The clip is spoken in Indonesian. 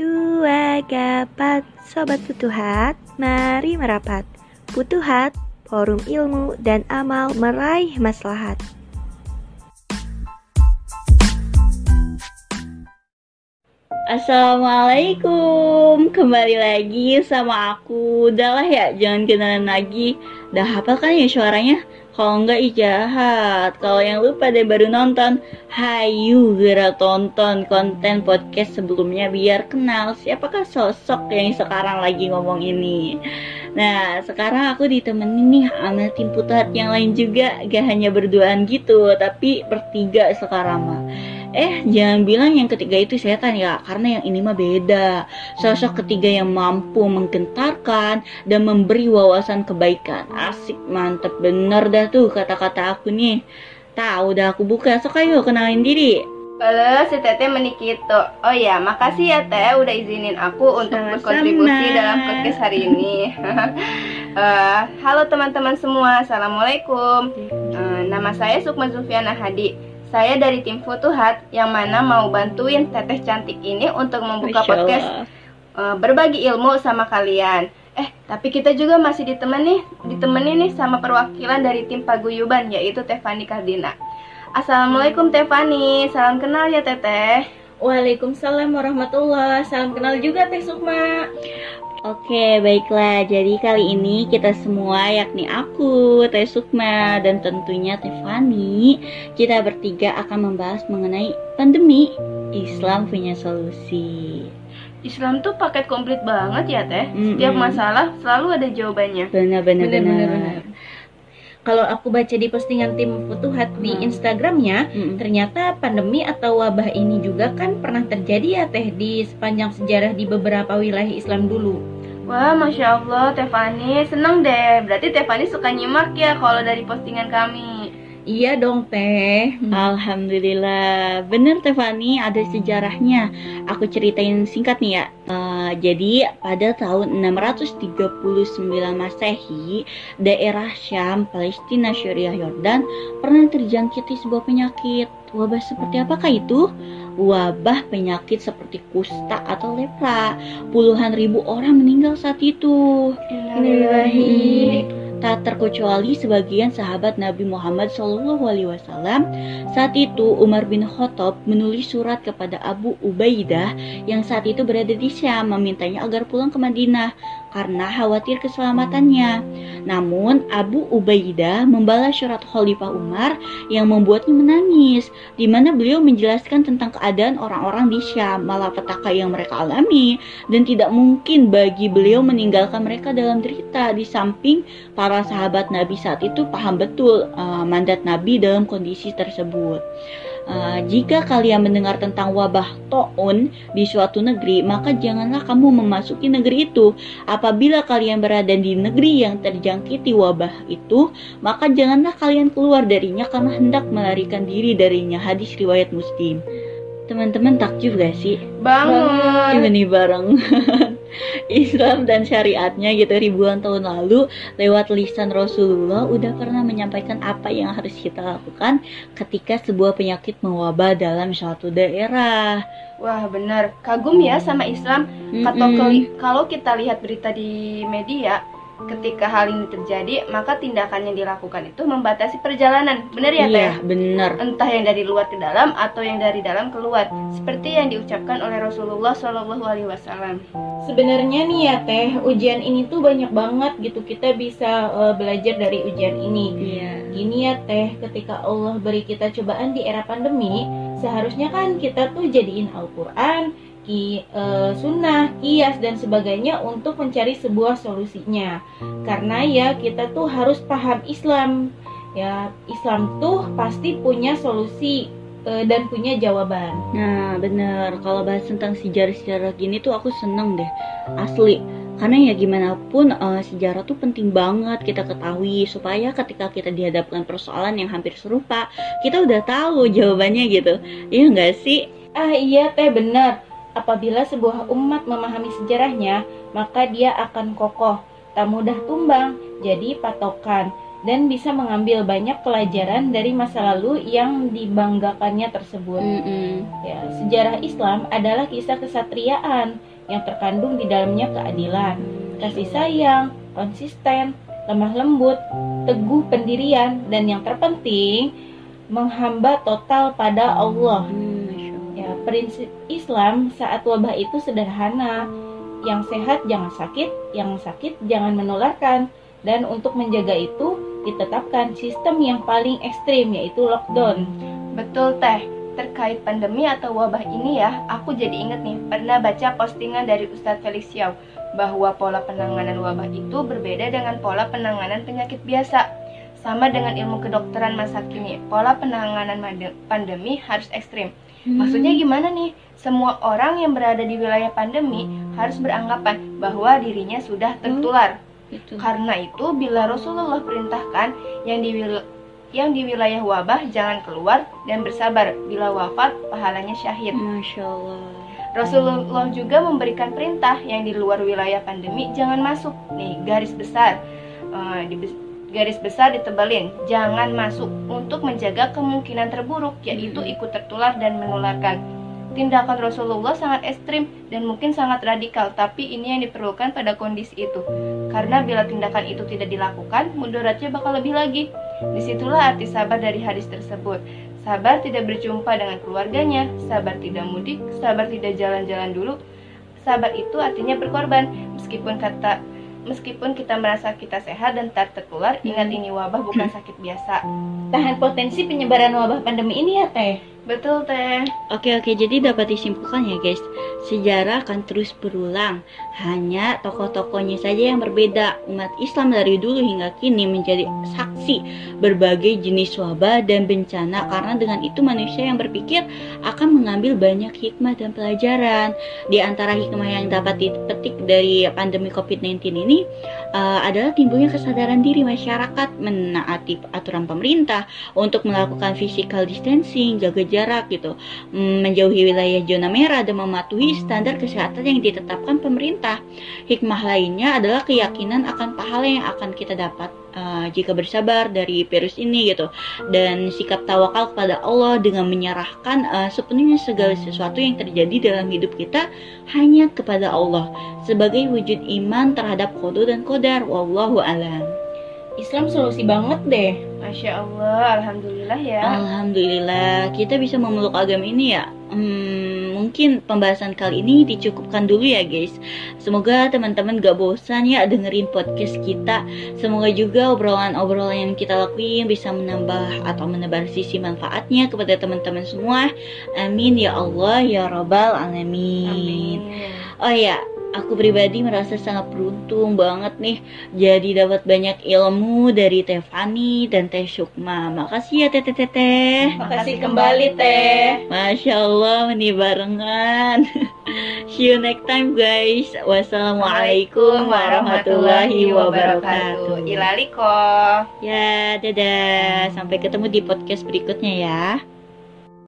Dua gapat Sobat Futuhat Mari merapat. Futuhat Forum ilmu dan amal meraih maslahat Assalamualaikum. Kembali lagi sama aku. Udah lah ya jangan kenalan lagi. Udah hafal kan ya suaranya? Kalau enggak ih Kalau yang lupa deh baru nonton. Hayu gerak tonton konten podcast sebelumnya Biar kenal siapakah sosok yang sekarang lagi ngomong ini. Nah sekarang aku ditemenin nih sama tim putat yang lain juga. Gak hanya berduaan gitu Tapi bertiga sekarang mah Eh, jangan bilang yang ketiga itu setan ya, karena yang ini mah beda. Sosok ketiga yang mampu menggentarkan dan memberi wawasan kebaikan. Asik, mantep bener dah tuh kata-kata aku nih. Tahu dah aku buka, sok ayo kenalin diri. Halo, si Teteh Menikito. Oh ya, makasih ya Teh udah izinin aku untuk Sama-sama. berkontribusi dalam podcast hari ini. Eh, halo teman-teman semua, Assalamualaikum. Eh, nama saya Sukma Zulfiana Hadi. Saya dari tim Futuhat yang mana mau bantuin Teteh cantik ini untuk membuka podcast eh, berbagi ilmu sama kalian. Eh, tapi kita juga masih ditemani ditemani nih sama perwakilan dari tim paguyuban yaitu Tefani Kardina. Assalamualaikum Tefani, salam kenal ya Teteh. Waalaikumsalam warahmatullah. Salam kenal juga Teh Sukma. Oke, baiklah. Jadi kali ini kita semua, yakni aku, Teh Sukma, dan tentunya Teh Fani, kita bertiga akan membahas mengenai pandemi. Islam punya solusi. Islam tuh paket komplit banget ya Teh. Mm-mm. Setiap masalah selalu ada jawabannya. Benar-benar Benar-benar benar. benar. Kalau aku baca di postingan tim Futuhat di Hmm. Instagramnya, Mm-mm. ternyata pandemi atau wabah ini juga kan pernah terjadi ya Teh di sepanjang sejarah di beberapa wilayah Islam dulu. Wah, masya Allah, Tefani seneng deh. Berarti Tefani suka nyimak ya kalau dari postingan kami. Iya dong Teh. Alhamdulillah, bener Tefani ada sejarahnya. Aku ceritain singkat nih ya. Eh, jadi pada tahun 639 Masehi, daerah Syam, Palestina, Syria, Yordan pernah terjangkiti sebuah penyakit. Wabah seperti apakah itu? Wabah penyakit seperti kusta atau lepra. Puluhan ribu orang meninggal saat itu. Innalillahi. Tak terkecuali sebagian sahabat Nabi Muhammad SAW. Saat itu Umar bin Khattab menulis surat kepada Abu Ubaidah yang saat itu berada di Syam memintanya agar pulang ke Madinah karena khawatir keselamatannya. Namun Abu Ubaidah membalas surat Khalifah Umar yang membuatnya menangis, di mana beliau menjelaskan tentang keadaan orang-orang di Syam, malapetaka yang mereka alami, dan tidak mungkin bagi beliau meninggalkan mereka dalam derita di samping para sahabat Nabi saat itu paham betul uh, mandat Nabi dalam kondisi tersebut. Uh, jika kalian mendengar tentang wabah to'un di suatu negeri, maka janganlah kamu memasuki negeri itu. Apabila kalian berada di negeri yang terjangkiti wabah itu, maka janganlah kalian keluar darinya karena hendak melarikan diri darinya. Hadis riwayat Muslim. Teman-teman takjub gak sih? Bangun. Ini bareng Islam dan syariatnya gitu ribuan tahun lalu lewat lisan Rasulullah udah pernah menyampaikan apa yang harus kita lakukan ketika sebuah penyakit mewabah dalam suatu daerah. Wah, bener. Kagum ya sama Islam. Mm-mm. keli- kalau kita lihat berita di media, ketika hal ini terjadi, maka tindakan yang dilakukan itu membatasi perjalanan. Bener ya, Teh? Iya, bener. Entah yang dari luar ke dalam atau yang dari dalam keluar, seperti yang diucapkan oleh Rasulullah Shallallahu Alaihi Wasallam. Sebenarnya nih ya Teh, ujian ini tuh banyak banget gitu kita bisa eh, belajar dari ujian ini. Iya. Gini ya Teh, ketika Allah beri kita cobaan di era pandemi, seharusnya kan kita tuh jadiin Al-Qur'an, ki, eh, sunnah, kias dan sebagainya untuk mencari sebuah solusinya. Karena ya kita tuh harus paham Islam. Ya, Islam tuh pasti punya solusi eh, dan punya jawaban. Nah, bener. Kalau bahas tentang sejarah-sejarah gini tuh aku seneng deh. Asli. Karena ya gimana pun eh, sejarah tuh penting banget kita ketahui supaya ketika kita dihadapkan persoalan yang hampir serupa, kita udah tahu jawabannya gitu. Iya nggak sih? Ah iya teh benar. Apabila sebuah umat memahami sejarahnya, maka dia akan kokoh, tak mudah tumbang, jadi patokan. dan bisa mengambil banyak pelajaran dari masa lalu yang dibanggakannya tersebut. Mm-mm. Ya, sejarah Islam adalah kisah kesatriaan yang terkandung di dalamnya keadilan, kasih sayang, konsisten, lemah lembut, teguh pendirian, dan yang terpenting menghamba total pada Allah. Hmm, prinsip Islam saat wabah itu sederhana. Yang sehat jangan sakit, yang sakit jangan menularkan. Dan untuk menjaga itu ditetapkan sistem yang paling ekstrim yaitu lockdown. Betul teh, terkait pandemi atau wabah ini ya, aku jadi inget nih, pernah baca postingan dari Ustadz Felix Xiao bahwa pola penanganan wabah itu berbeda dengan pola penanganan penyakit biasa. Sama dengan ilmu kedokteran masa kini, pola penanganan pandemi harus ekstrim. Maksudnya gimana nih? Semua orang yang berada di wilayah pandemi harus beranggapan bahwa dirinya sudah tertular. Itu. Karena itu, bila Rasulullah perintahkan yang di yang di wilayah wabah jangan keluar dan bersabar. Bila wafat, pahalanya syahid. Masya Allah. Rasulullah juga memberikan perintah yang di luar wilayah pandemi jangan masuk. Nih, garis besar. Eh, di garis besar ditebelin, jangan masuk untuk menjaga kemungkinan terburuk yaitu ikut tertular dan menularkan. Tindakan Rasulullah sangat ekstrim dan mungkin sangat radikal, tapi ini yang diperlukan pada kondisi itu. Karena bila tindakan itu tidak dilakukan, mudaratnya bakal lebih lagi. Di situlah arti sabar dari hadis tersebut. Sabar tidak berjumpa dengan keluarganya, sabar tidak mudik, sabar tidak jalan-jalan dulu. Sabar itu artinya berkorban, meskipun kata meskipun kita merasa kita sehat dan tak tertular, ingat ini wabah bukan sakit biasa. Tahan potensi penyebaran wabah pandemi ini ya teh. Betul teh. Oke oke jadi dapat disimpulkan ya guys Sejarah akan terus berulang. Hanya tokoh-tokohnya saja yang berbeda. Umat Islam dari dulu hingga kini menjadi saksi Berbagai jenis wabah dan bencana Karena dengan itu manusia yang berpikir Akan mengambil banyak hikmah dan pelajaran. Di antara hikmah yang dapat dipetik dari pandemi COVID-19 ini uh, Adalah timbulnya kesadaran diri masyarakat Menaati aturan pemerintah Untuk melakukan physical distancing Jaga jarak gitu mm, menjauhi wilayah zona merah dan mematuhi standar kesehatan yang ditetapkan pemerintah. Hikmah lainnya adalah keyakinan akan pahala yang akan kita dapat uh, jika bersabar dari virus ini gitu dan sikap tawakal kepada Allah dengan menyerahkan uh, sepenuhnya segala sesuatu yang terjadi dalam hidup kita hanya kepada Allah sebagai wujud iman terhadap kodo dan kodar wallahu alam. Islam solusi banget deh. Masya Allah, Alhamdulillah ya. Alhamdulillah kita bisa memeluk agama ini ya. Hmm, mungkin pembahasan kali ini dicukupkan dulu ya guys. Semoga teman-teman gak bosan ya dengerin podcast kita. Semoga juga obrolan-obrolan yang kita lakuin bisa menambah atau menebar sisi manfaatnya kepada teman-teman semua. Amin ya Allah ya Rabbal Alamin. Amin. Oh ya, aku pribadi merasa sangat beruntung banget nih jadi dapat banyak ilmu dari Teh Fani dan Teh Sukma. Makasih ya Teh Teh Teh, Teh. Makasih kembali teh. Masya Allah nih barengan. See you next time guys. Wassalamualaikum warahmatullahi wabarakatuh. Ilaliko. Ya, dadah. Sampai ketemu di podcast berikutnya ya.